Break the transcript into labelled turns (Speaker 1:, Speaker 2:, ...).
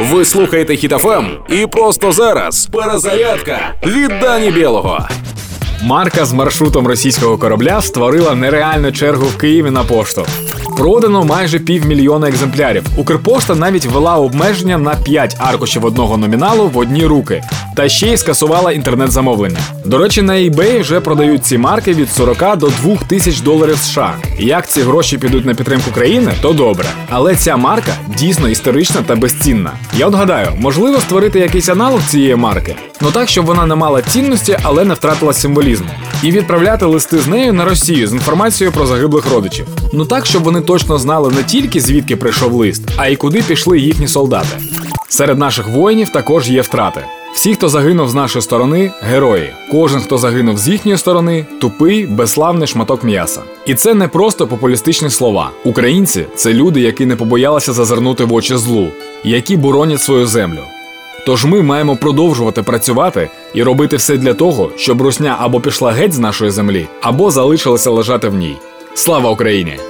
Speaker 1: Ви слухаєте Хітофем і просто зараз перезарядка від Дані Білого.
Speaker 2: Марка з маршрутом російського корабля створила нереальну чергу в Києві на пошту. Продано майже півмільйона екземплярів. Укрпошта навіть ввела обмеження на 5 аркушів одного номіналу в одні руки, та ще й скасувала інтернет-замовлення. До речі, на eBay вже продають ці марки від 40 до 2 тисяч доларів США. Як ці гроші підуть на підтримку країни, то добре. Але ця марка дійсно історична та безцінна. Я от гадаю, можливо створити якийсь аналог цієї марки. Ну так, щоб вона не мала цінності, але не втратила символізму. І відправляти листи з нею на Росію з інформацією про загиблих родичів. Ну так, щоб вони точно знали не тільки звідки прийшов лист, а й куди пішли їхні солдати. Серед наших воїнів також є втрати. Всі, хто загинув з нашої сторони, герої. Кожен, хто загинув з їхньої сторони, тупий, безславний шматок м'яса. І це не просто популістичні слова. Українці це люди, які не побоялися зазирнути в очі злу, які боронять свою землю. Тож ми маємо продовжувати працювати і робити все для того, щоб русня або пішла геть з нашої землі, або залишилася лежати в ній. Слава Україні!